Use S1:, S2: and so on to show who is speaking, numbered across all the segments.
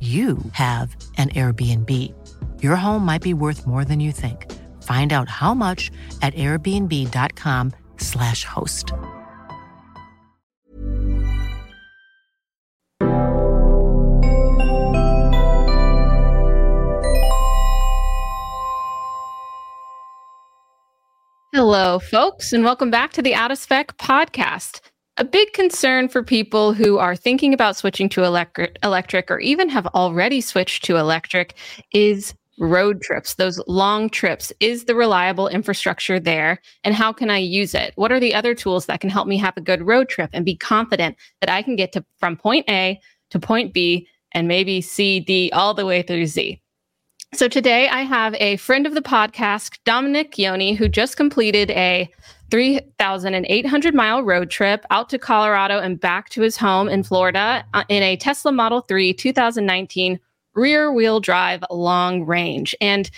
S1: you have an Airbnb. Your home might be worth more than you think. Find out how much at airbnb.com/slash host.
S2: Hello, folks, and welcome back to the Out of Spec podcast. A big concern for people who are thinking about switching to electric, electric or even have already switched to electric is road trips, those long trips. Is the reliable infrastructure there? And how can I use it? What are the other tools that can help me have a good road trip and be confident that I can get to from point A to point B and maybe C, D, all the way through Z? So today I have a friend of the podcast, Domenick Yoney, who just completed a 3,800 mile road trip out to Colorado and back to his home in Florida uh, in a Tesla Model 3 2019 rear wheel drive long range. And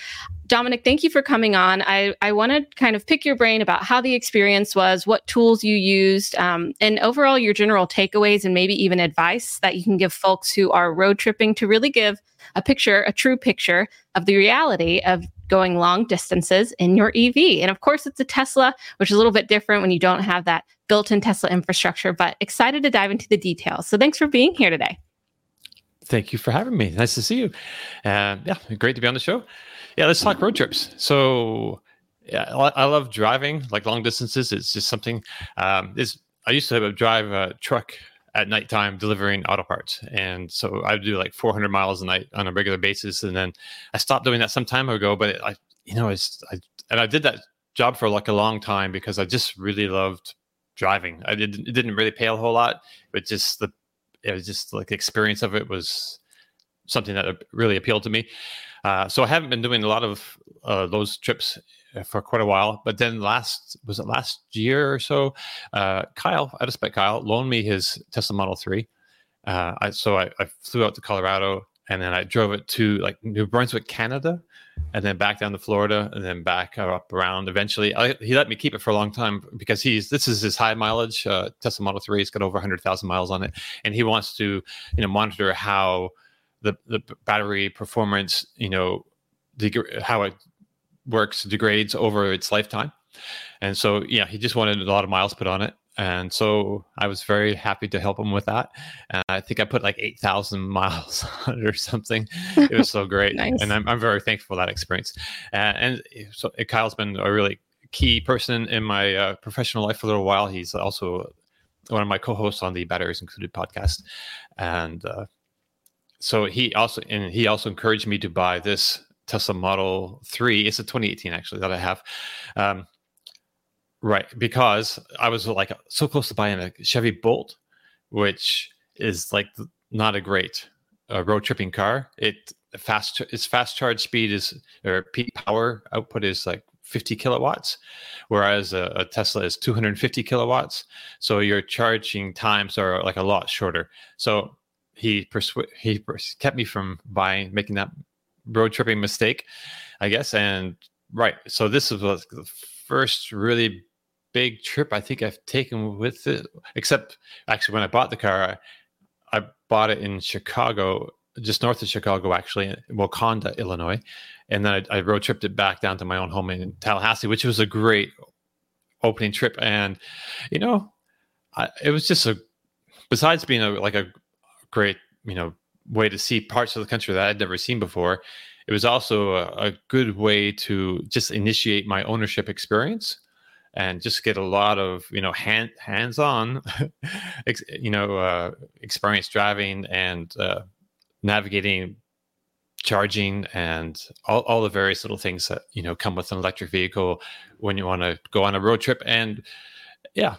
S2: Domenick, thank you for coming on. I, I want to kind of pick your brain about how the experience was, what tools you used, um, and overall your general takeaways and maybe even advice that you can give folks who are road tripping to really give a picture, a true picture of the reality of going long distances in your EV. And of course, it's a Tesla, which is a little bit different when you don't have that built in Tesla infrastructure, but excited to dive into the details. So thanks for being here today.
S3: Thank you for having me. Nice to see you. Uh, yeah, great to be on the show. Yeah, let's talk road trips. So, yeah, I love driving like long distances. It's just something. Um, is I used to drive a truck at nighttime delivering auto parts, and so I would do like 400 miles a night on a regular basis. And then I stopped doing that some time ago. But it, I, you know, it's I and I did that job for like a long time because I just really loved driving. I did it didn't really pay a whole lot, but just the it was just like the experience of it was something that really appealed to me. Uh, so I haven't been doing a lot of uh, those trips for quite a while. But then last was it last year or so, uh, Kyle, I met Kyle, loaned me his Tesla Model Three. Uh, I, so I, I, flew out to Colorado and then I drove it to like New Brunswick, Canada, and then back down to Florida, and then back up around. Eventually, I, he let me keep it for a long time because he's this is his high mileage uh, Tesla Model Three. He's got over hundred thousand miles on it, and he wants to you know monitor how the the battery performance, you know, how it works degrades over its lifetime. And so, yeah, he just wanted a lot of miles put on it. And so I was very happy to help him with that. And I think I put like 8,000 miles on it or something. It was so great. nice. And I'm, I'm very thankful for that experience. Uh, and so Kyle's been a really key person in my uh, professional life for a little while. He's also one of my co-hosts on the Batteries Included podcast. And uh, so he also and he also encouraged me to buy this Tesla Model Three. It's a 2018 actually that I have. Um, right, because I was like so close to buying a Chevy Bolt, which is like not a great uh, road tripping car. It fast its fast charge speed is or peak power output is like 50 kilowatts, whereas a, a, Tesla is 250 kilowatts. So your charging times are like a lot shorter. So he persu- he pers- kept me from buying making that road tripping mistake, I guess. And right, so this was the first really big trip I think I've taken with it. Except actually, when I bought the car, I, I bought it in Chicago, just north of Chicago, actually, in Wauconda, Illinois, and then I, I road tripped it back down to my own home in Tallahassee, which was a great opening trip. And you know, I, it was just a besides being a like a great you know way to see parts of the country that I'd never seen before. It was also a, a good way to just initiate my ownership experience and just get a lot of you know hand hands on you know uh, experience driving and uh, navigating charging and all, all the various little things that you know come with an electric vehicle when you want to go on a road trip and yeah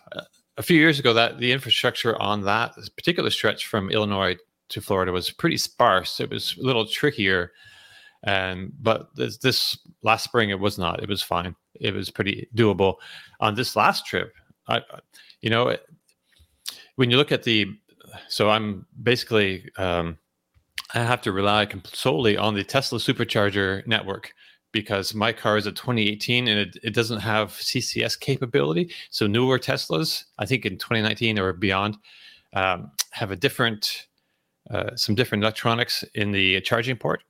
S3: a few years ago that the infrastructure on that particular stretch from illinois to florida was pretty sparse. It was a little trickier and but this, this last spring it was not. It was fine. It was pretty doable. On this last trip i you know when you look at the so i'm basically um, i have to rely solely on the tesla supercharger network because my car is a 2018 and it, it doesn't have ccs capability. So newer teslas i think in 2019 or beyond um, have a different uh, some different electronics in the charging port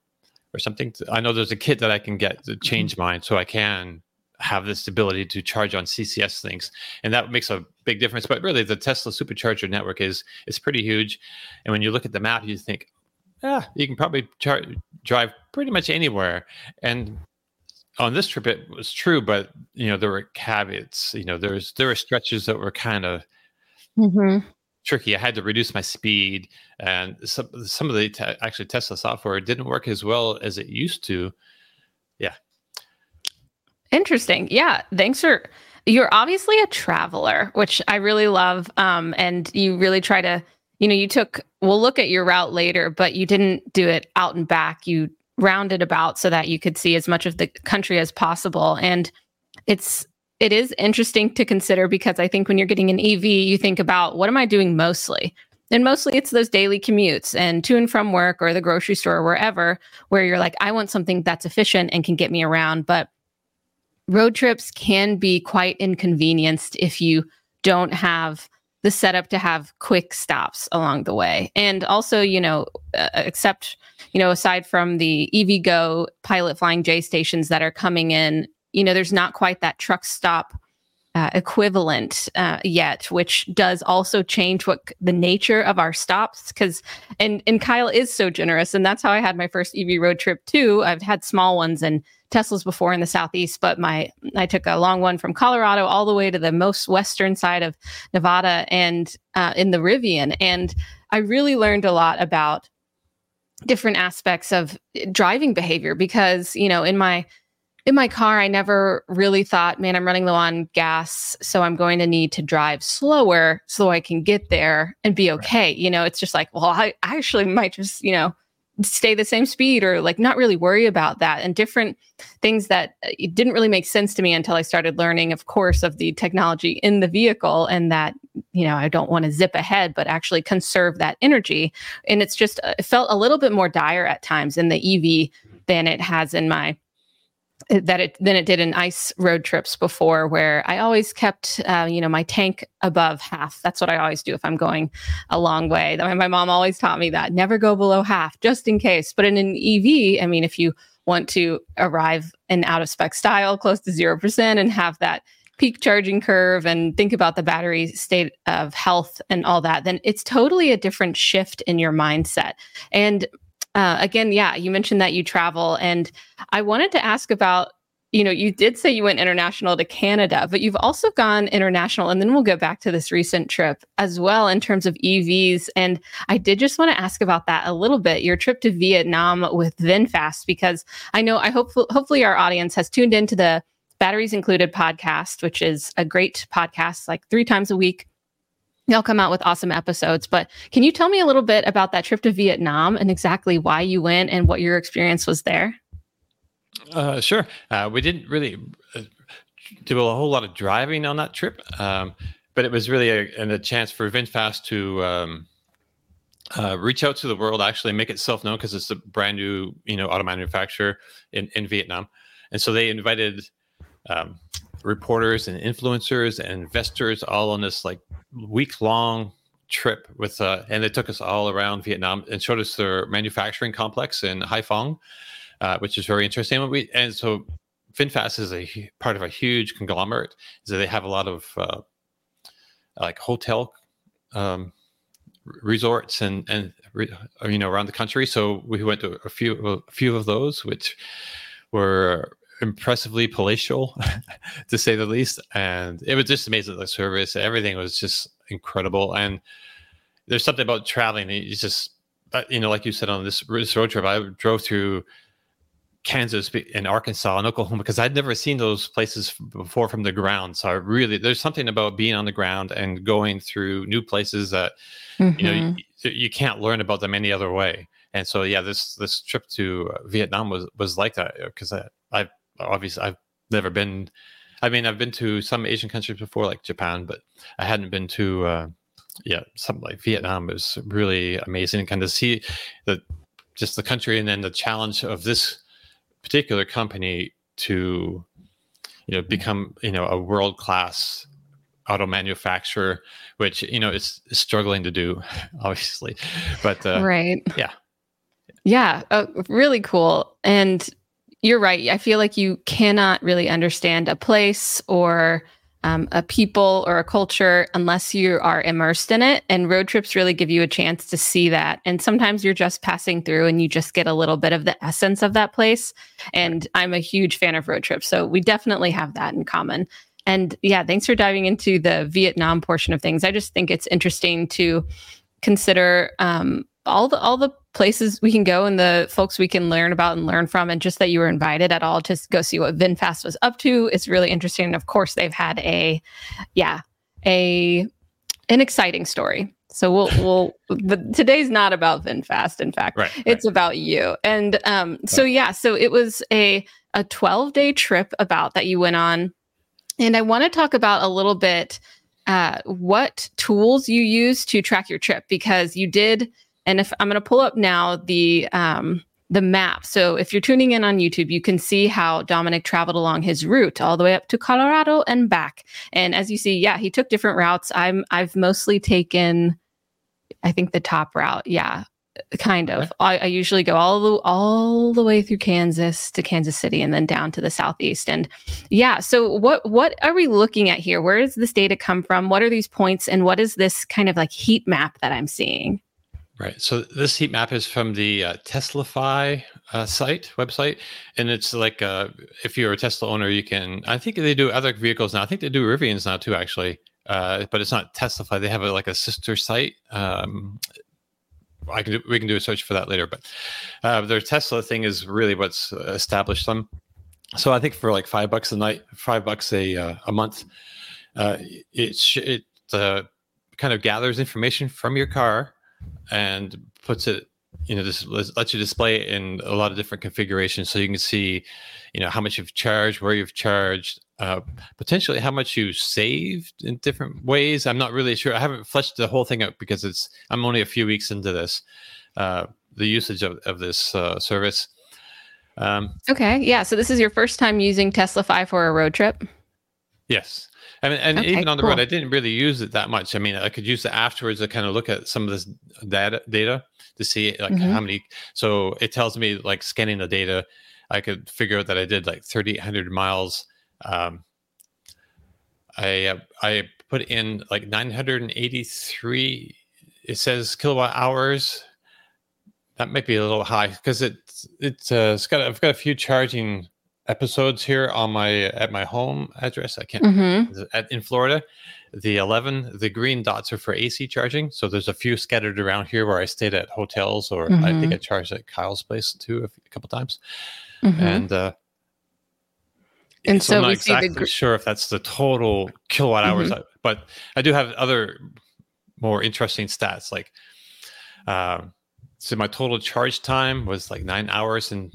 S3: or something. I know there's a kit that I can get to mm-hmm. change mine so I can have this ability to charge on CCS things, and that makes a big difference. But really, the Tesla supercharger network is is pretty huge, and when you look at the map, you think, yeah, you can probably char- drive pretty much anywhere. And on this trip, it was true, but you know there were caveats. You know, there's there were stretches that were kind of mm-hmm tricky. I had to reduce my speed, and some some of the te- actually Tesla software didn't work as well as it used to. Yeah.
S2: Interesting. Yeah. Thanks for. You're obviously a traveler, which I really love. Um, and you really try to, you know, you took. We'll look at your route later, but you didn't do it out and back. You rounded about so that you could see as much of the country as possible, and it's it is interesting to consider because I think when you're getting an EV, you think about what am I doing mostly? And mostly it's those daily commutes and to and from work or the grocery store or wherever, where you're like, I want something that's efficient and can get me around. But road trips can be quite inconvenienced if you don't have the setup to have quick stops along the way. And also, you know, uh, except, you know, aside from the EVgo pilot flying J stations that are coming in you know, there's not quite that truck stop uh, equivalent uh, yet, which does also change what the nature of our stops. Because and and Kyle is so generous, and that's how I had my first EV road trip too. I've had small ones and Teslas before in the southeast, but my I took a long one from Colorado all the way to the most western side of Nevada and uh, in the Rivian, and I really learned a lot about different aspects of driving behavior because you know in my in my car, I never really thought, man, I'm running low on gas. So I'm going to need to drive slower so I can get there and be okay. Right. You know, it's just like, well, I, I actually might just, you know, stay the same speed or like not really worry about that and different things that uh, it didn't really make sense to me until I started learning, of course, of the technology in the vehicle and that, you know, I don't want to zip ahead, but actually conserve that energy. And it's just, uh, it felt a little bit more dire at times in the EV than it has in my that it than it did in ice road trips before where i always kept uh, you know my tank above half. That's what i always do if i'm going a long way. My mom always taught me that never go below half just in case. But in an ev i mean if you want to arrive in out of spec style close to 0% and have that peak charging curve and think about the battery state of health and all that then it's totally a different shift in your mindset. And uh, again, yeah, you mentioned that you travel, and I wanted to ask about. You know, you did say you went international to Canada, but you've also gone international, and then we'll get back to this recent trip as well in terms of EVs. And I did just want to ask about that a little bit. Your trip to Vietnam with VinFast, because I know I hope hopefully our audience has tuned into the Batteries Included podcast, which is a great podcast, like three times a week They'll come out with awesome episodes. But can you tell me a little bit about that trip to Vietnam and exactly why you went and what your experience was there?
S3: Uh, sure. Uh, we didn't really uh, do a whole lot of driving on that trip, um, but it was really a, a chance for VinFast to um, uh, reach out to the world, actually make itself known because it's a brand new, you know, auto manufacturer in, in Vietnam. And so they invited um, reporters and influencers and investors all on this like week long trip with, uh, and they took us all around Vietnam and showed us their manufacturing complex in Haiphong, uh, which is very interesting. And, we, and so VinFast is a part of a huge conglomerate. So they have a lot of uh, like hotel um, resorts and and you know around the country. So we went to a few a few of those, which were impressively palatial, to say the least. And it was just amazing. The service, everything was just incredible. And there's something about traveling. It's just uh, you know, like you said on this, road trip, I drove through Kansas and Arkansas and Oklahoma because I'd never seen those places before from the ground. So I really there's something about being on the ground and going through new places that mm-hmm. you know you, mm-hmm. you, can't learn about them any other way. And so yeah, this this trip to Vietnam was was like that because I I've obviously I've never been. I mean, I've been to some Asian countries before, like Japan, but I hadn't been to uh, yeah something like Vietnam. It was really amazing, kind of see the just the country and then the challenge of this particular company to you know become you know a world class auto manufacturer which you know is, struggling to do obviously but uh,
S2: right
S3: yeah
S2: yeah uh, really cool and you're right i feel like you cannot really understand a place or um, a people or a culture unless you are immersed in it. And road trips really give you a chance to see that. And sometimes you're just passing through and you just get a little bit of the essence of that place. And I'm a huge fan of road trips. So we definitely have that in common. And yeah, thanks for diving into the Vietnam portion of things. I just think it's interesting to consider um, all the all the places we can go and the folks we can learn about and learn from and just that you were invited at all to go see what VinFast was up to is really interesting. And of course they've had a yeah, a an exciting story. So we'll we'll but today's not about VinFast. In fact, right, it's right. about you. And um so yeah, so it was a a 12 day trip about that you went on. And I want to talk about a little bit uh, what tools you use to track your trip because you did and if I'm going to pull up now the um, the map. So if you're tuning in on YouTube, you can see how Domenick traveled along his route all the way up to Colorado and back. And as you see, yeah, he took different routes. I'm I've mostly taken, I think the top route. Yeah, kind of. Okay. I, I, usually go all the all the way through Kansas to Kansas City and then down to the southeast. And yeah, so what what are we looking at here? Where does this data come from? What are these points? And what is this kind of like heat map that I'm seeing?
S3: Right. So this heat map is from the uh, uh, site website, and it's like uh, if you're a Tesla owner, you can. I think they do other vehicles now. I think they do Rivians now too, actually. Uh, but it's not TeslaFi. They have a, like a sister site. Um, I can do, we can do a search for that later. But uh, their Tesla thing is really what's established them. So I think for like five bucks a night, five bucks a uh, a month, it it kind of gathers information from your car and puts it you know this lets you display it in a lot of different configurations. So you can see you know how much you've charged where you've charged uh, potentially how much you saved in different ways. I'm not really sure. I haven't fleshed the whole thing out because it's i'm only a few weeks into this uh, the usage of, of this uh, service.
S2: Um, okay. Yeah. So this is your first time using TeslaFi for a road trip?
S3: Yes I mean, and okay, even on the cool. road, I didn't really use it that much. I mean, I could use it afterwards to kind of look at some of this data data to see like mm-hmm. how many. So it tells me like scanning the data, I could figure out that I did like 3,800 miles. Um, I uh, I put in like 983. It says kilowatt hours. That might be a little high because it's it's uh, it's got I've got a few charging episodes here on my at my home address. I can't mm-hmm. at, in Florida. The 11, the green dots are for AC charging. So there's a few scattered around here where I stayed at hotels, or mm-hmm. I think mm-hmm. I charged at Kyle's place too a, few, a couple times. Mm-hmm. And uh,
S2: and so,
S3: so I'm not
S2: exactly
S3: gr- sure if that's the total kilowatt hours, mm-hmm. but I do have other more interesting stats. Like, uh, so my total charge time was like nine hours and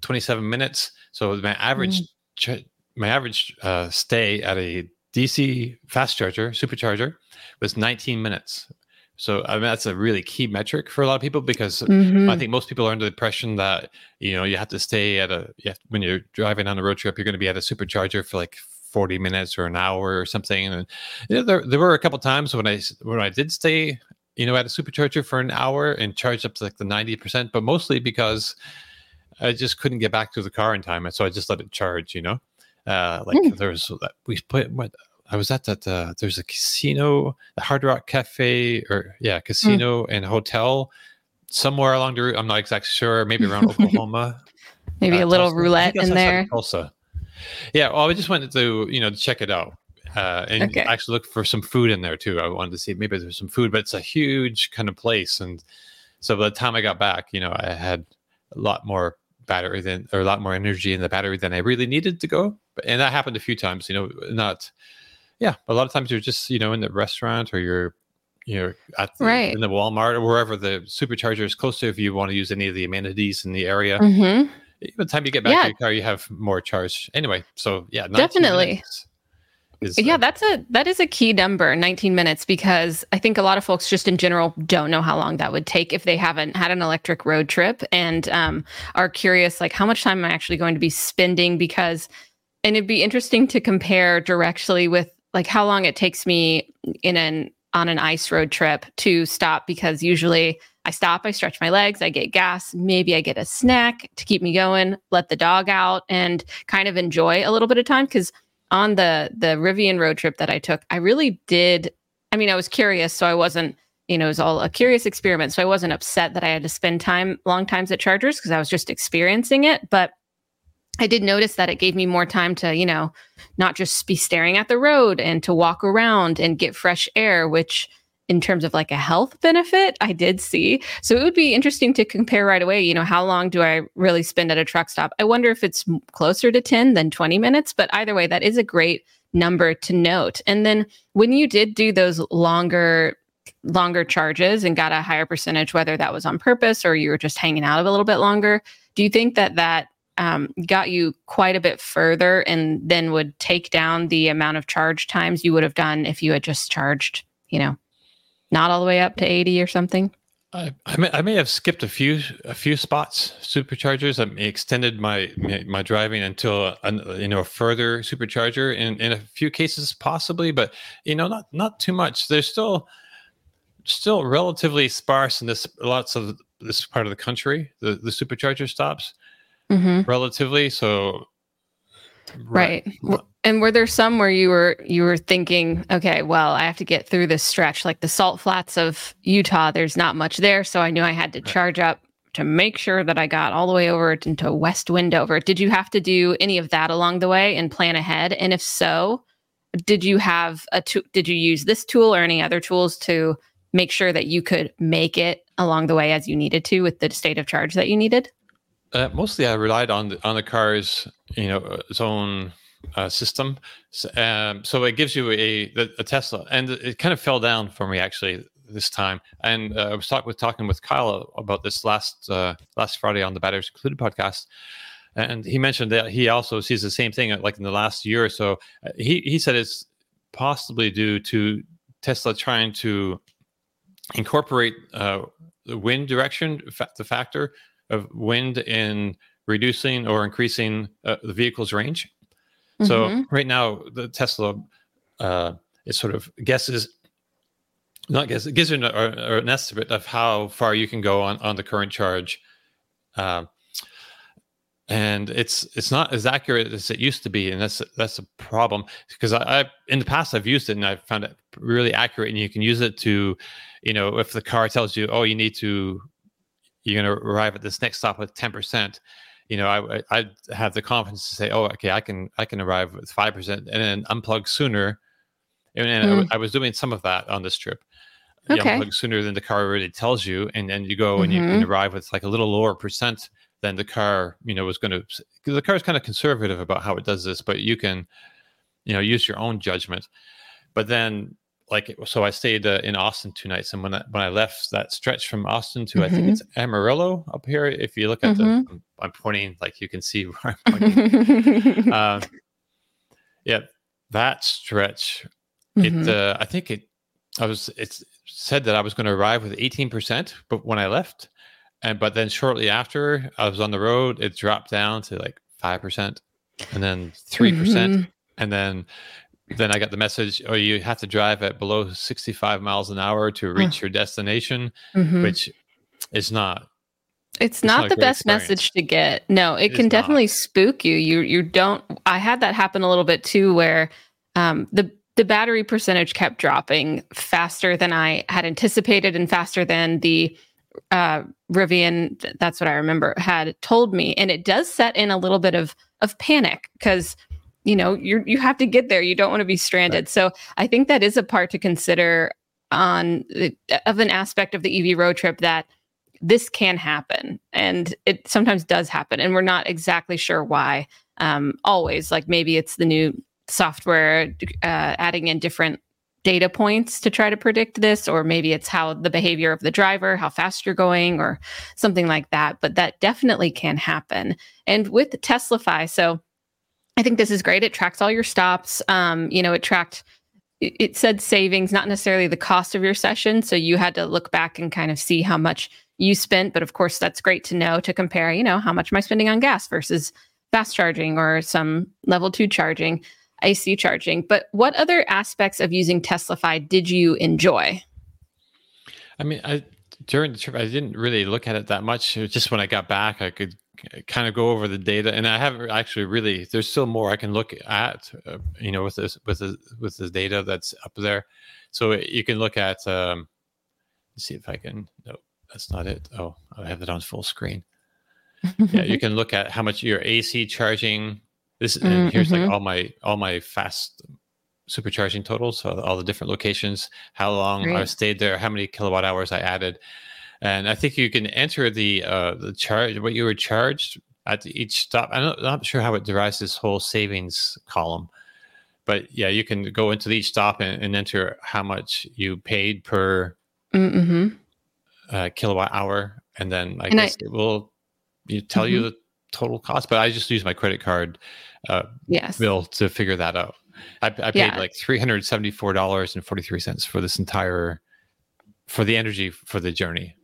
S3: 27 minutes. So my average mm. ch- my average uh, stay at a DC fast charger supercharger was 19 minutes. So I mean, that's a really key metric for a lot of people because
S2: Mhm.
S3: I think most people are under the impression that you know you have to stay at a you have, when you're driving on a road trip, you're going to be at a supercharger for like 40 minutes or an hour or something. And you know, there there were a couple times when I when I did stay, you know, at a supercharger for an hour and charged up to like the 90 percent, but mostly because I just couldn't get back to the car in time, and so I just let it charge. You know, uh, like
S2: Hmm.
S3: there was that we put what. I was at that. Uh, there's a casino, the Hard Rock Cafe, or yeah, casino and hotel somewhere along the route. I'm not exactly sure. Maybe around Oklahoma.
S2: Maybe
S3: uh,
S2: a little
S3: Tulsa.
S2: Roulette in there.
S3: Tulsa. Yeah, well, I just wanted to you know to check it out uh, and
S2: Okay.
S3: actually look for some food in there too. I wanted to see maybe there's some food, but it's a huge kind of place, and so by the time I got back, you know, I had a lot more battery than or a lot more energy in the battery than I really needed to go. And that happened a few times. You know, not yeah, a lot of times you're just you know in the restaurant or you're you know, at the,
S2: Right.
S3: in the Walmart or wherever the supercharger is close to if you want to use any of the amenities in the area.
S2: hmm
S3: By the time you get back
S2: Yeah.
S3: to your car, you have more charge. Anyway, so yeah,
S2: Definitely.
S3: minutes Is,
S2: Yeah, that's a that is a key number, 19 minutes, because I think a lot of folks just in general don't know how long that would take if they haven't had an electric road trip. And um, are curious like how much time am I actually going to be spending? Because and it'd be interesting to compare directly with like how long it takes me in an on an ice road trip to stop because usually I stop, I stretch my legs, I get gas, maybe I get a snack to keep me going, let the dog out and kind of enjoy a little bit of time because on the the Rivian road trip that I took, I really did. I mean, I was curious, so I wasn't. You know, it was all a curious experiment, so I wasn't upset that I had to spend time, long times at chargers because I was just experiencing it. But I did notice that it gave me more time to, you know, not just be staring at the road and to walk around and get fresh air, which in terms of like a health benefit, I did see. So it would be interesting to compare right away. You know, how long do I really spend at a truck stop? I wonder if it's closer to 10 than 20 minutes, but either way, that is a great number to note. And then when you did do those longer, longer charges and got a higher percentage, whether that was on purpose or you were just hanging out a little bit longer, do you think that that um, got you quite a bit further and then would take down the amount of charge times you would have done if you had just charged, you know, not all the way up to 80 or something?
S3: I, I, may, I may have skipped a few a few spots superchargers. I may extended my my, my driving until a, you know a further supercharger in in a few cases possibly, but you know not not too much. There's still still relatively sparse in this lots of this part of the country. The the supercharger stops
S2: Mm-hmm.
S3: relatively so.
S2: Right. W- And were there some where you were you were thinking, okay, well, I have to get through this stretch, like the salt flats of Utah. There's not much there, so I knew I had to charge up to make sure that I got all the way over into West Wendover. Did you have to do any of that along the way and plan ahead? And if so, did you have a tool? Did you use this tool or any other tools to make sure that you could make it along the way as you needed to with the state of charge that you needed?
S3: Uh, mostly, I relied on the on the car's you know its own uh, system. So, um, so it gives you a a Tesla, and it kind of fell down for me actually this time. And uh, I was talking with talking with Kyle about this last uh, last Friday on the Batteries Included podcast. And he mentioned that he also sees the same thing, uh, like in the last year or so. Uh, He he said it's possibly due to Tesla trying to incorporate uh, the wind direction, the factor of wind in reducing or increasing uh, the vehicle's range. So
S2: Mhm.
S3: right now, the Tesla uh, is sort of guesses, not guess, it gives you an, or, or an estimate of how far you can go on, on the current charge. Um, and it's it's not as accurate as it used to be, and that's that's a problem because I, I in the past I've used it and I've found it really accurate, and you can use it to, you know, if the car tells you, oh, you need to, you're going to arrive at this next stop with ten percent, you know, I I have the confidence to say, oh, okay, I can I can arrive with five percent and then unplug sooner, and, and I
S2: Mm.
S3: w- I was doing some of that on this trip. You
S2: Okay.
S3: unplug sooner than the car already tells you, and then you go and you can arrive with like a little lower percent than the car, you know, was going to. Because the car is kind of conservative about how it does this, but you can, you know, use your own judgment. But then, like, so I stayed uh, in Austin two nights, and when I, when I left that stretch from Austin to I think
S2: Mhm.
S3: it's Amarillo up here. If you look at
S2: Mhm.
S3: the, I'm, I'm pointing like you can see where I'm pointing. uh, yeah, that stretch. It
S2: Mhm.
S3: uh, I think it I was it's said that I was going to arrive with 18%, but when I left, and but then shortly after I was on the road, it dropped down to like 5% and then 3%. percent And then then I got the message, oh, you have to drive at below 65 miles an hour to reach your destination, mm-hmm. which is not
S2: it's, it's not, not the best experience. message to get. No, it, it can definitely not. spook you. You you don't I had that happen a little bit too where um, the the battery percentage kept dropping faster than I had anticipated and faster than the uh, Rivian, that's what I remember, had told me. And it does set in a little bit of of panic because you know you you have to get there. You don't want to be stranded. Right. So I think that is a part to consider on the, of an aspect of the EV road trip that this can happen and it sometimes does happen and we're not exactly sure why um, always like maybe it's the new software uh, adding in different data points to try to predict this, or maybe it's how the behavior of the driver, how fast you're going, or something like that. But that definitely can happen. And with TeslaFi, so I think this is great. It tracks all your stops. Um, you know, it tracked it said savings, not necessarily the cost of your session. So you had to look back and kind of see how much you spent. But of course, that's great to know to compare, you know, how much am I spending on gas versus fast charging or some level two charging. AC charging. But what other aspects of using TeslaFi did you enjoy?
S3: I mean, I during the trip I didn't really look at it that much. It just when I got back, I could kind of go over the data, and I haven't actually really. There's still more I can look at, uh, you know, with this with the with the data that's up there. So you can look at. Um, let's see if I can. No, that's not it. Oh, I have it on full screen. yeah, you can look at how much your AC charging this and mm-hmm. here's like mm-hmm. all my all my fast supercharging totals, so all the different locations, how long Great. I stayed there, how many kilowatt hours I added, and I think you can enter the uh, the charge what you were charged at each stop. I'm not, I'm not sure how it derives this whole savings column, but yeah, you can go into each stop and, and enter how much you paid per mm-hmm. uh, kilowatt hour, and then I and guess I, it will you tell mm-hmm. you the total cost. But I just use my credit card uh, yes. bill to figure that out. I, I paid yeah. like three hundred seventy four dollars and forty three cents for this entire for the energy for the journey.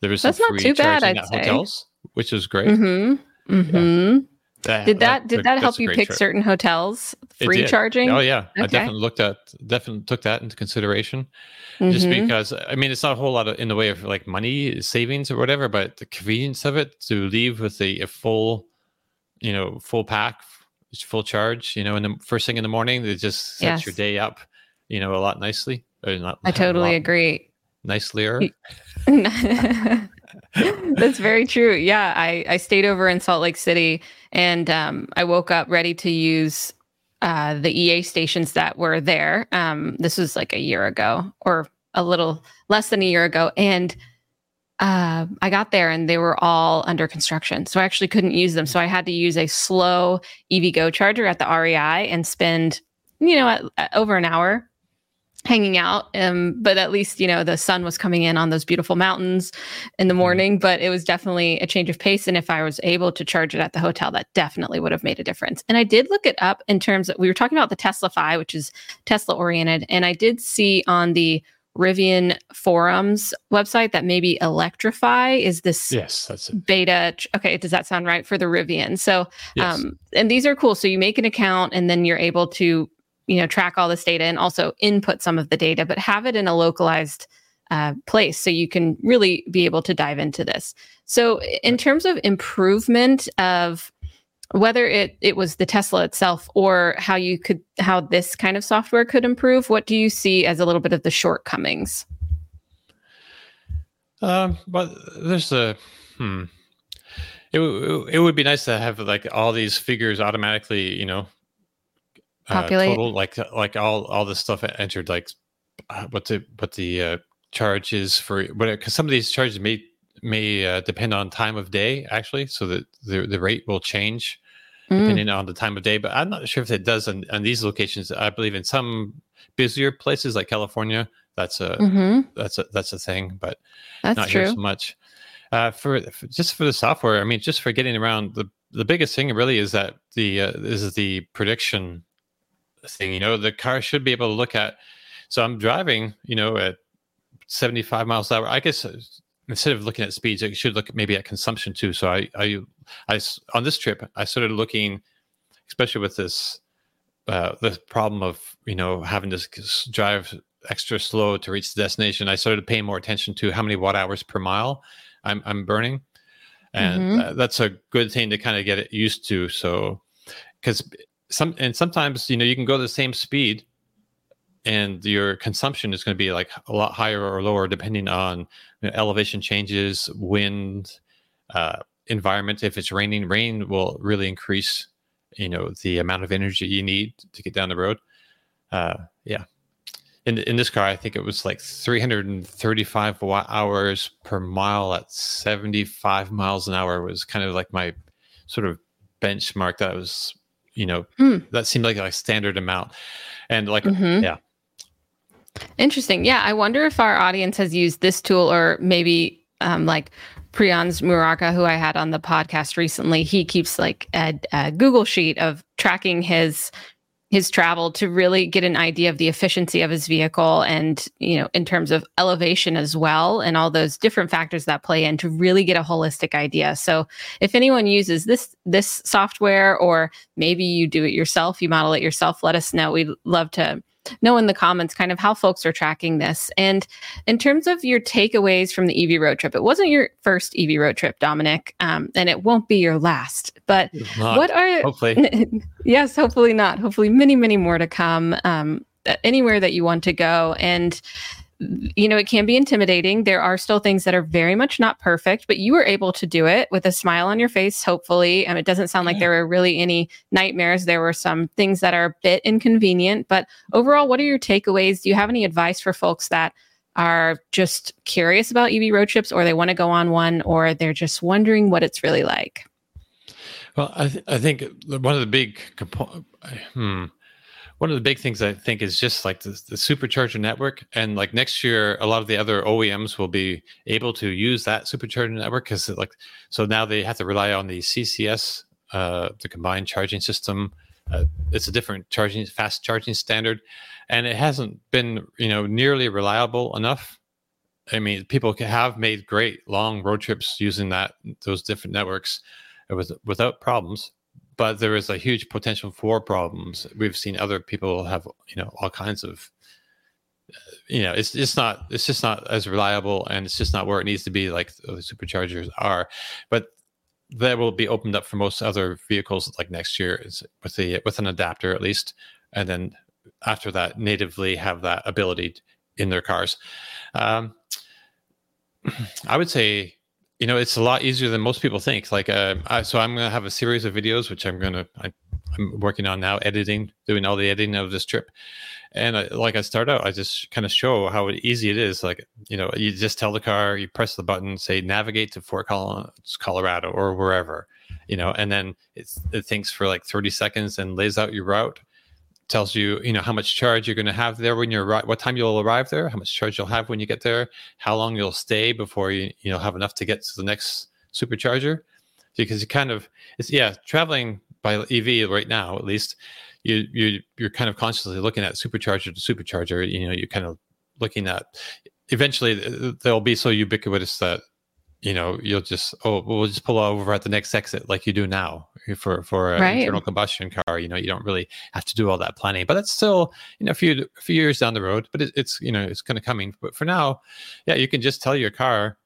S3: There was
S2: that's not too bad. I'd say. hotels,
S3: which was great. Mm-hmm.
S2: Mm-hmm. Yeah. That, did that, that did that help you pick trip. certain hotels free charging?
S3: Oh yeah, okay. I definitely looked at definitely took that into consideration. Mm-hmm. Just because I mean it's not a whole lot of, in the way of like money savings or whatever, but the convenience of it to leave with a, a full, you know, full pack full charge, you know, in the first thing in the morning, it just sets yes. your day up, you know, a lot nicely.
S2: Not, I totally agree.
S3: Nicely.
S2: That's very true. Yeah, I I stayed over in Salt Lake City, and um, I woke up ready to use uh, the EA stations that were there. Um, this was like a year ago, or a little less than a year ago, and uh, I got there and they were all under construction. So I actually couldn't use them. So I had to use a slow EVgo charger at the REI and spend, you know, at, at over an hour hanging out. Um, but at least, you know, the sun was coming in on those beautiful mountains in the mm-hmm. morning. But it was definitely a change of pace. And if I was able to charge it at the hotel, that definitely would have made a difference. And I did look it up in terms of, we were talking about the TeslaFi, which is Tesla oriented. And I did see on the Rivian forums website that maybe ElectraFi is this
S3: yes that's
S2: it. beta okay does that sound right for the Rivian so yes. um and these are cool so you make an account and then you're able to you know track all this data and also input some of the data but have it in a localized uh, place so you can really be able to dive into this so in terms of improvement of whether it it was the Tesla itself or how you could how this kind of software could improve, what do you see as a little bit of the shortcomings?
S3: Um, but there's a hmm. It, it would be nice to have like all these figures automatically, you know,
S2: uh,
S3: total, like like all all the stuff entered, like uh, what the what the uh, charge is for, but because some of these charges may may uh, depend on time of day actually so that the, the rate will change mm. depending on the time of day but i'm not sure if it does on, on these locations i believe in some busier places like california that's a mm-hmm. that's a that's a thing but
S2: that's
S3: not
S2: true.
S3: here so much uh, for, for, just for the software i mean just for getting around the the biggest thing really is that the uh, is the prediction thing you know the car should be able to look at So I'm driving, you know, at 75 miles an hour. I guess uh, instead of looking at speeds, I should look maybe at consumption too. So I, I, I on this trip, I started looking, especially with this, uh, the problem of you know having to drive extra slow to reach the destination. I started paying more attention to how many watt hours per mile I'm, I'm burning, and mm-hmm. uh, that's a good thing to kind of get it used to. So, because some and sometimes you know you can go the same speed and your consumption is going to be like a lot higher or lower depending on you know, elevation changes, wind, uh, environment. If it's raining, rain will really increase, you know, the amount of energy you need to get down the road. Uh, yeah. In, in this car, I think it was like 335 watt hours per mile at 75 miles an hour was kind of like my sort of benchmark that I was, you know, mm. that seemed like a standard amount. And like, mm-hmm. yeah,
S2: Interesting. Yeah. I wonder if our audience has used this tool or maybe um, like Priyans Muraka, who I had on the podcast recently, he keeps like a, a, Google sheet of tracking his his travel to really get an idea of the efficiency of his vehicle and you know in terms of elevation as well and all those different factors that play in to really get a holistic idea. So if anyone uses this this software or maybe you do it yourself you model it yourself let us know. We'd love to know in the comments kind of how folks are tracking this. And in terms of your takeaways from the EV road trip, it wasn't your first EV road trip, Domenick, um, and it won't be your last. But what are
S3: hopefully?
S2: yes, hopefully not. Hopefully, many, many more to come. Um, anywhere that you want to go and you know, it can be intimidating. There are still things that are very much not perfect, but you were able to do it with a smile on your face, hopefully. And it doesn't sound like there were really any nightmares. There were some things that are a bit inconvenient, but overall, what are your takeaways? Do you have any advice for folks that are just curious about EV road trips or they want to go on one or they're just wondering what it's really like?
S3: Well, I, th- I think one of the big components, hmm, one of the big things I think is just like the, the, supercharger network, and like next year, a lot of the other OEMs will be able to use that supercharger network because like so now they have to rely on the CCS, uh, the combined charging system. Uh, it's a different charging, fast charging standard, and it hasn't been you know nearly reliable enough. I mean, people have made great long road trips using that those different networks with, without problems but there is a huge potential for problems. We've seen other people have, you know, all kinds of, you know, it's it's not it's just not as reliable, and it's just not where it needs to be, like the superchargers are. But that will be opened up for most other vehicles, like next year, with the with an adapter at least, and then after that, natively have that ability in their cars. Um, I would say you know it's a lot easier than most people think. Like uh, I, so i'm going to have a series of videos which i'm going to i'm working on now editing doing all the editing of this trip. And I, like i start out i just kind of show how easy it is. Like you know you just tell the car you press the button say navigate to fort collins colorado or wherever you know and then it thinks for like 30 seconds and lays out your route tells you you know how much charge you're going to have there when you're what time you'll arrive there how much charge you'll have when you get there how long you'll stay before you you know have enough to get to the next supercharger. Because you kind of it's yeah traveling by ev right now at least you you you're kind of constantly looking at supercharger to supercharger you know you're kind of looking at eventually they'll be so ubiquitous that you know you'll just oh we'll just pull over at the next exit like you do now for for an right. internal combustion car you know you don't really have to do all that planning but that's still you know a few a few years down the road but it, it's you know it's kind of coming but for now yeah you can just tell your car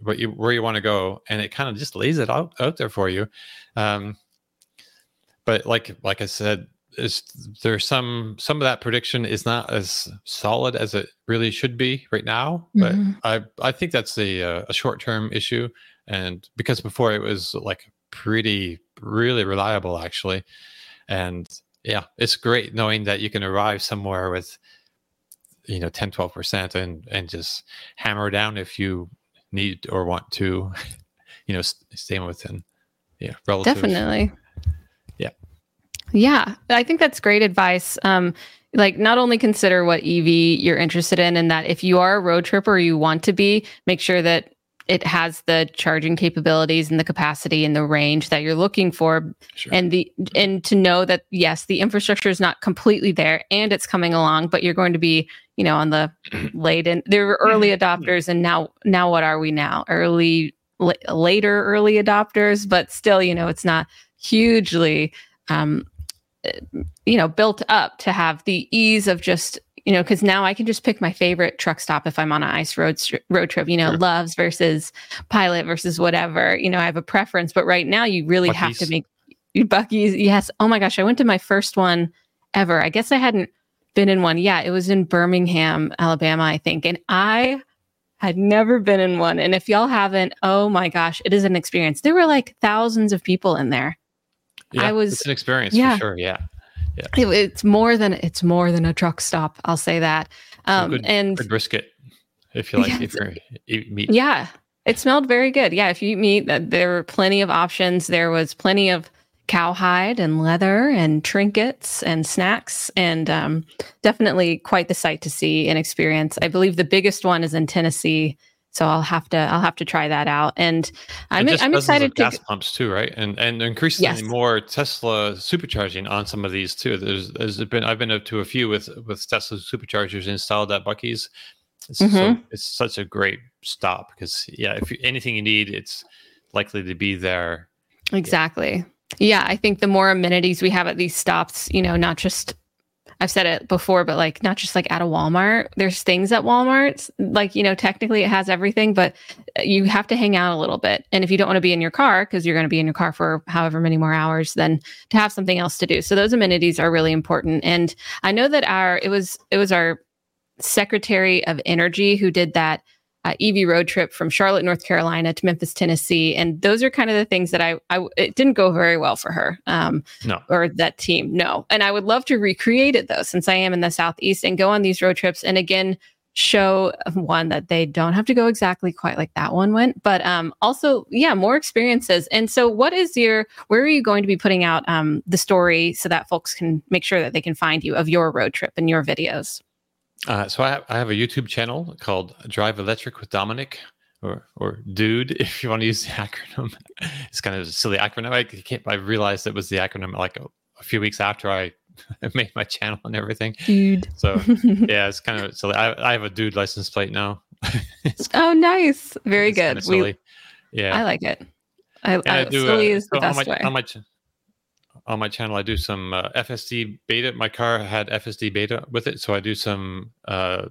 S3: what you where you want to go and it kind of just lays it out out there for you um but like like i said is there's some some of that prediction is not as solid as it really should be right now but mm-hmm. i i think that's a uh, a short term issue. And because before it was like pretty really reliable actually. And yeah it's great knowing that you can arrive somewhere with you know 10 12% and and just hammer down if you need or want to you know stay within yeah
S2: relative definitely
S3: yeah,
S2: I think that's great advice. Um, like not only consider what EV you're interested in, and that if you are a road tripper or you want to be, make sure that it has the charging capabilities and the capacity and the range that you're looking for.
S3: Sure.
S2: and the and to know that yes the infrastructure is not completely there and it's coming along but you're going to be you know on the late and there were early adopters and now now what are we now? Early la- later early adopters but still you know it's not hugely um you know built up to have the ease of just you know because now i can just pick my favorite truck stop if i'm on an ice road road trip you know
S3: Sure.
S2: loves versus pilot versus whatever you know i have a preference but right now you really have to make Buc-ee's yes. Oh my gosh i went to my first one ever. I guess i hadn't been in one yeah it was in birmingham alabama i think and i had never been in one and if y'all haven't oh my gosh it is an experience. There were like thousands of people in there
S3: yeah,
S2: I was-
S3: it's an experience
S2: yeah.
S3: for sure. Yeah.
S2: it, it's more than it's more than a truck stop i'll say that um
S3: good,
S2: and
S3: good brisket if you like
S2: Yeah,
S3: if you're eat meat.
S2: Yeah, it smelled very good. Yeah, if you eat meat, uh, there were plenty of options. There was plenty of cowhide and leather and trinkets and snacks, and um, definitely quite the sight to see and experience. I believe the biggest one is in Tennessee, so I'll have to I'll have to try that out. And I'm I'm excited to.
S3: gas pumps too, right? And and increasingly
S2: Yes.
S3: more Tesla supercharging on some of these too. There's there's been I've been up to a few with with Tesla superchargers installed at Buc-ee's. It's, so,
S2: Mhm.
S3: it's such a great stop because yeah, if you, anything you need, it's likely to be there.
S2: Exactly. Yeah, I think the more amenities we have at these stops, you know, not just I've said it before, but like not just like at a Walmart. There's things at Walmart, like you know, technically it has everything, but uh, you have to hang out a little bit. And if you don't want to be in your car because you're going to be in your car for however many more hours, then to have something else to do. So those amenities are really important. And I know that our it was it was our Secretary of Energy who did that uh, EV road trip from Charlotte, North Carolina to Memphis, Tennessee, and those are kind of the things that I, I it didn't go very well for her, um,
S3: No.
S2: or that team, no. And I would love to recreate it though, since I am in the southeast, and go on these road trips, and again show one that they don't have to go exactly quite like that one went, but um, also yeah, more experiences. And so, what is your where are you going to be putting out um, the story so that folks can make sure that they can find you of your road trip and your videos?
S3: Uh, so I have, I have a YouTube channel called Drive Electric with Domenick, or or Dude, if you want to use the acronym. It's kind of a silly acronym. I can't. I realized it was the acronym like a, a few weeks after I made my channel and everything.
S2: Dude.
S3: So yeah, it's kind of silly. I, I have a Dude license plate now.
S2: Oh, nice. Very
S3: it's kinda
S2: good. We,
S3: silly. yeah,
S2: I like it. I, I, silly
S3: uh,
S2: is the
S3: so on
S2: best
S3: my,
S2: way.
S3: On my, on my channel, I do some uh, FSD beta. My car had FSD beta with it, so I do some. Uh,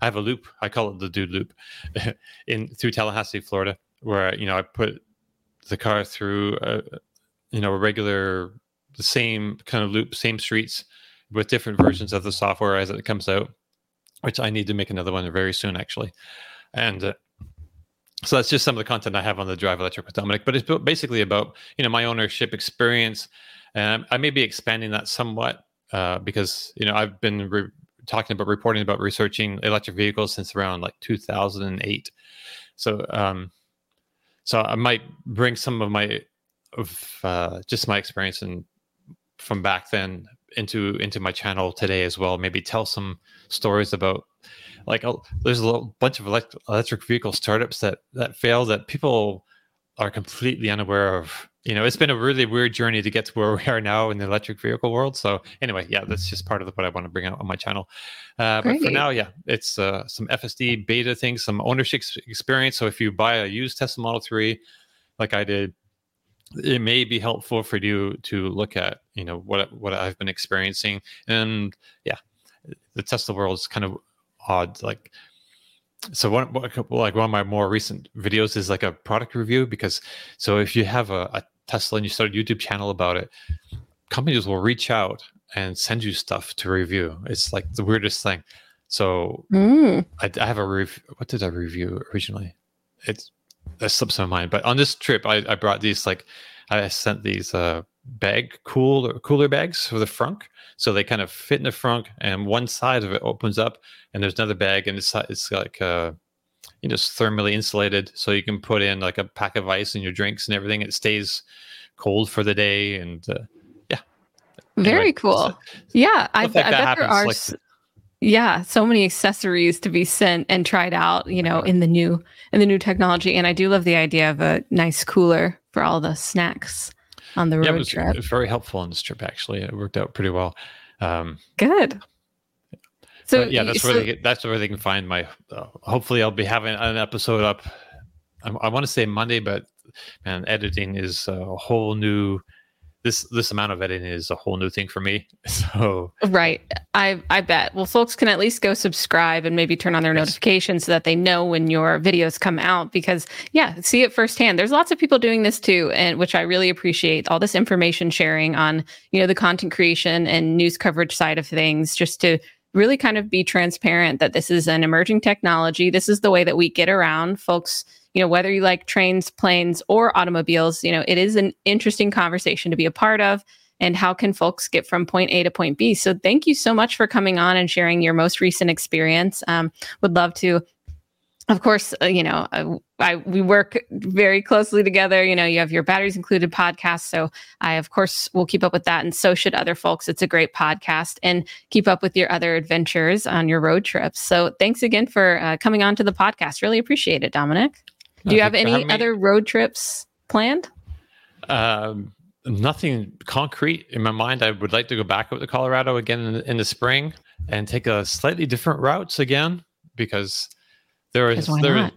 S3: I have a loop. I call it the dude loop, in through Tallahassee, Florida, where you know I put the car through, a, you know, a regular, the same kind of loop, same streets, with different versions of the software as it comes out. Which I need to make another one very soon, actually, and. Uh, so that's just some of the content I have on the Drive Electric with Domenick, but it's basically about you know my ownership experience, and I may be expanding that somewhat uh, because you know I've been re- talking about reporting about researching electric vehicles since around like 2008. So um, so I might bring some of my of uh, just my experience and from back then into into my channel today as well. Maybe tell some stories about like there's a bunch of elect- electric vehicle startups that that fail that people are completely unaware of. You know, it's been a really weird journey to get to where we are now in the electric vehicle world. So anyway, yeah, that's just part of what I want to bring out on my channel. Uh, but for now, yeah, it's uh, some FSD beta things, some ownership experience. So if you buy a used Tesla Model Three, like I did, it may be helpful for you to look at, you know, what what I've been experiencing. And yeah, the Tesla world is kind of odd. Like, so one one- like one of my more recent videos is like a product review because so if you have a, a Tesla and you start a YouTube channel about it, companies will reach out and send you stuff to review. It's like the weirdest thing. So
S2: Mm.
S3: I, I have a review. what did I review originally? It's that slips my mind. But on this trip, I, I brought these like I sent these uh bag cool cooler bags for the frunk, so they kind of fit in the frunk, and one side of it opens up, and there's another bag, and it's it's like uh you know it's thermally insulated, so you can put in like a pack of ice in your drinks and everything. It stays cold for the day, and uh,
S2: Very
S3: Anyway,
S2: cool.
S3: so
S2: yeah, I,
S3: like
S2: I
S3: that
S2: bet there are.
S3: like
S2: yeah so many accessories to be sent and tried out you know in the new in the new technology and i do love the idea of a nice cooler for all the snacks on the road
S3: yeah, it was,
S2: trip
S3: it was very helpful on this trip actually it worked out pretty well um,
S2: good so
S3: but yeah that's
S2: so,
S3: where they that's where they can find my uh, hopefully i'll be having an episode up i, I want to say monday but man editing is a whole new this this amount of editing is a whole new thing for me. So
S2: right, I I bet. Well, folks can at least go subscribe and maybe turn on their yes. notifications so that they know when your videos come out. Because yeah, see it firsthand. There's lots of people doing this too, and which I really appreciate. All this information sharing on you know the content creation and news coverage side of things, just to really kind of be transparent that this is an emerging technology. This is the way that we get around folks you know, whether you like trains, planes, or automobiles, you know, it is an interesting conversation to be a part of. And how can folks get from point A to point B? So thank you so much for coming on and sharing your most recent experience. Um, would love to of course, uh, you know, I, I, we work very closely together. You know, you have your batteries included podcast. So I, of course, will keep up with that. And so should other folks. It's a great podcast and keep up with your other adventures on your road trips. So thanks again for uh, coming on to the podcast. Really appreciate it, Domenick. Do you have any other road trips planned?
S3: Um, nothing concrete in my mind. I would like to go back up to Colorado again in, in the spring and take a slightly different routes again because there is there not?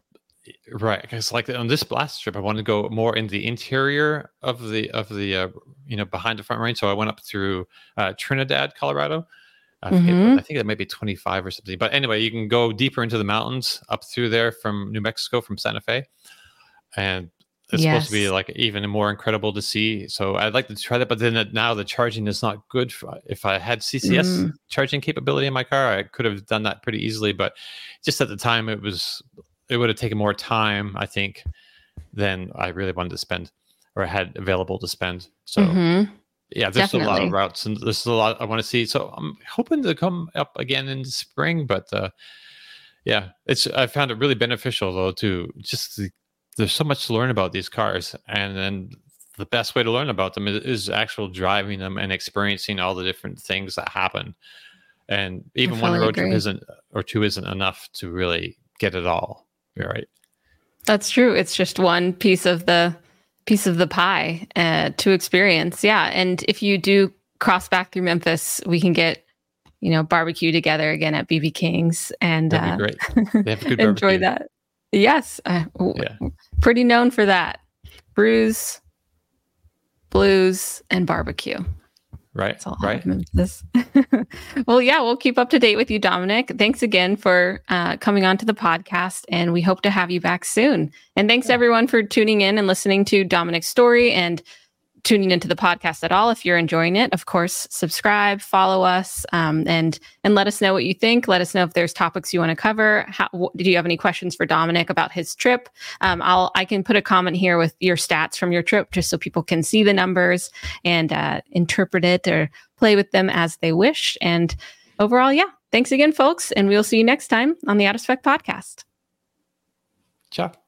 S3: right because like on this blast trip i wanted to go more in the interior of the of the uh, you know behind the front range so i went up through uh, trinidad colorado I, mm-hmm. I think that might be 25 or something. But anyway, you can go deeper into the mountains up through there from New Mexico, from Santa Fe. And it's yes. supposed to be like even more incredible to see. So I'd like to try that. But then now the charging is not good. For, if I had CCS mm. charging capability in my car, I could have done that pretty easily. But just at the time, it was, it would have taken more time, I think, than I really wanted to spend or had available to spend. So. Mm-hmm yeah, there's Definitely. a lot of routes and there's a lot I want to see. So I'm hoping to come up again in spring, but uh, yeah, it's I found it really beneficial though to just there's so much to learn about these cars, and then the best way to learn about them is, is actual driving them and experiencing all the different things that happen. And even one road agree. trip isn't or two isn't enough to really get it all. You're right.
S2: That's true. It's just one piece of the piece of the pie uh, to experience. Yeah. And if you do cross back through Memphis, we can get, you know, barbecue together again at BB King's and uh, great. enjoy that. Yes. Uh, yeah. Pretty known for that. Brews, blues, and barbecue.
S3: Right. right.
S2: This. well, yeah, we'll keep up to date with you, Domenick. Thanks again for uh, coming on to the podcast, and we hope to have you back soon. And thanks yeah. everyone for tuning in and listening to Domenick's story and tuning into the podcast at all. If you're enjoying it, of course, subscribe, follow us, um, and and let us know what you think. Let us know if there's topics you want to cover. How, wh- you have any questions for Domenick about his trip? Um, I'll I can put a comment here with your stats from your trip, just so people can see the numbers and uh, interpret it or play with them as they wish. And overall, yeah, thanks again, folks, and we'll see you next time on the Out of Spec podcast.
S3: Ciao.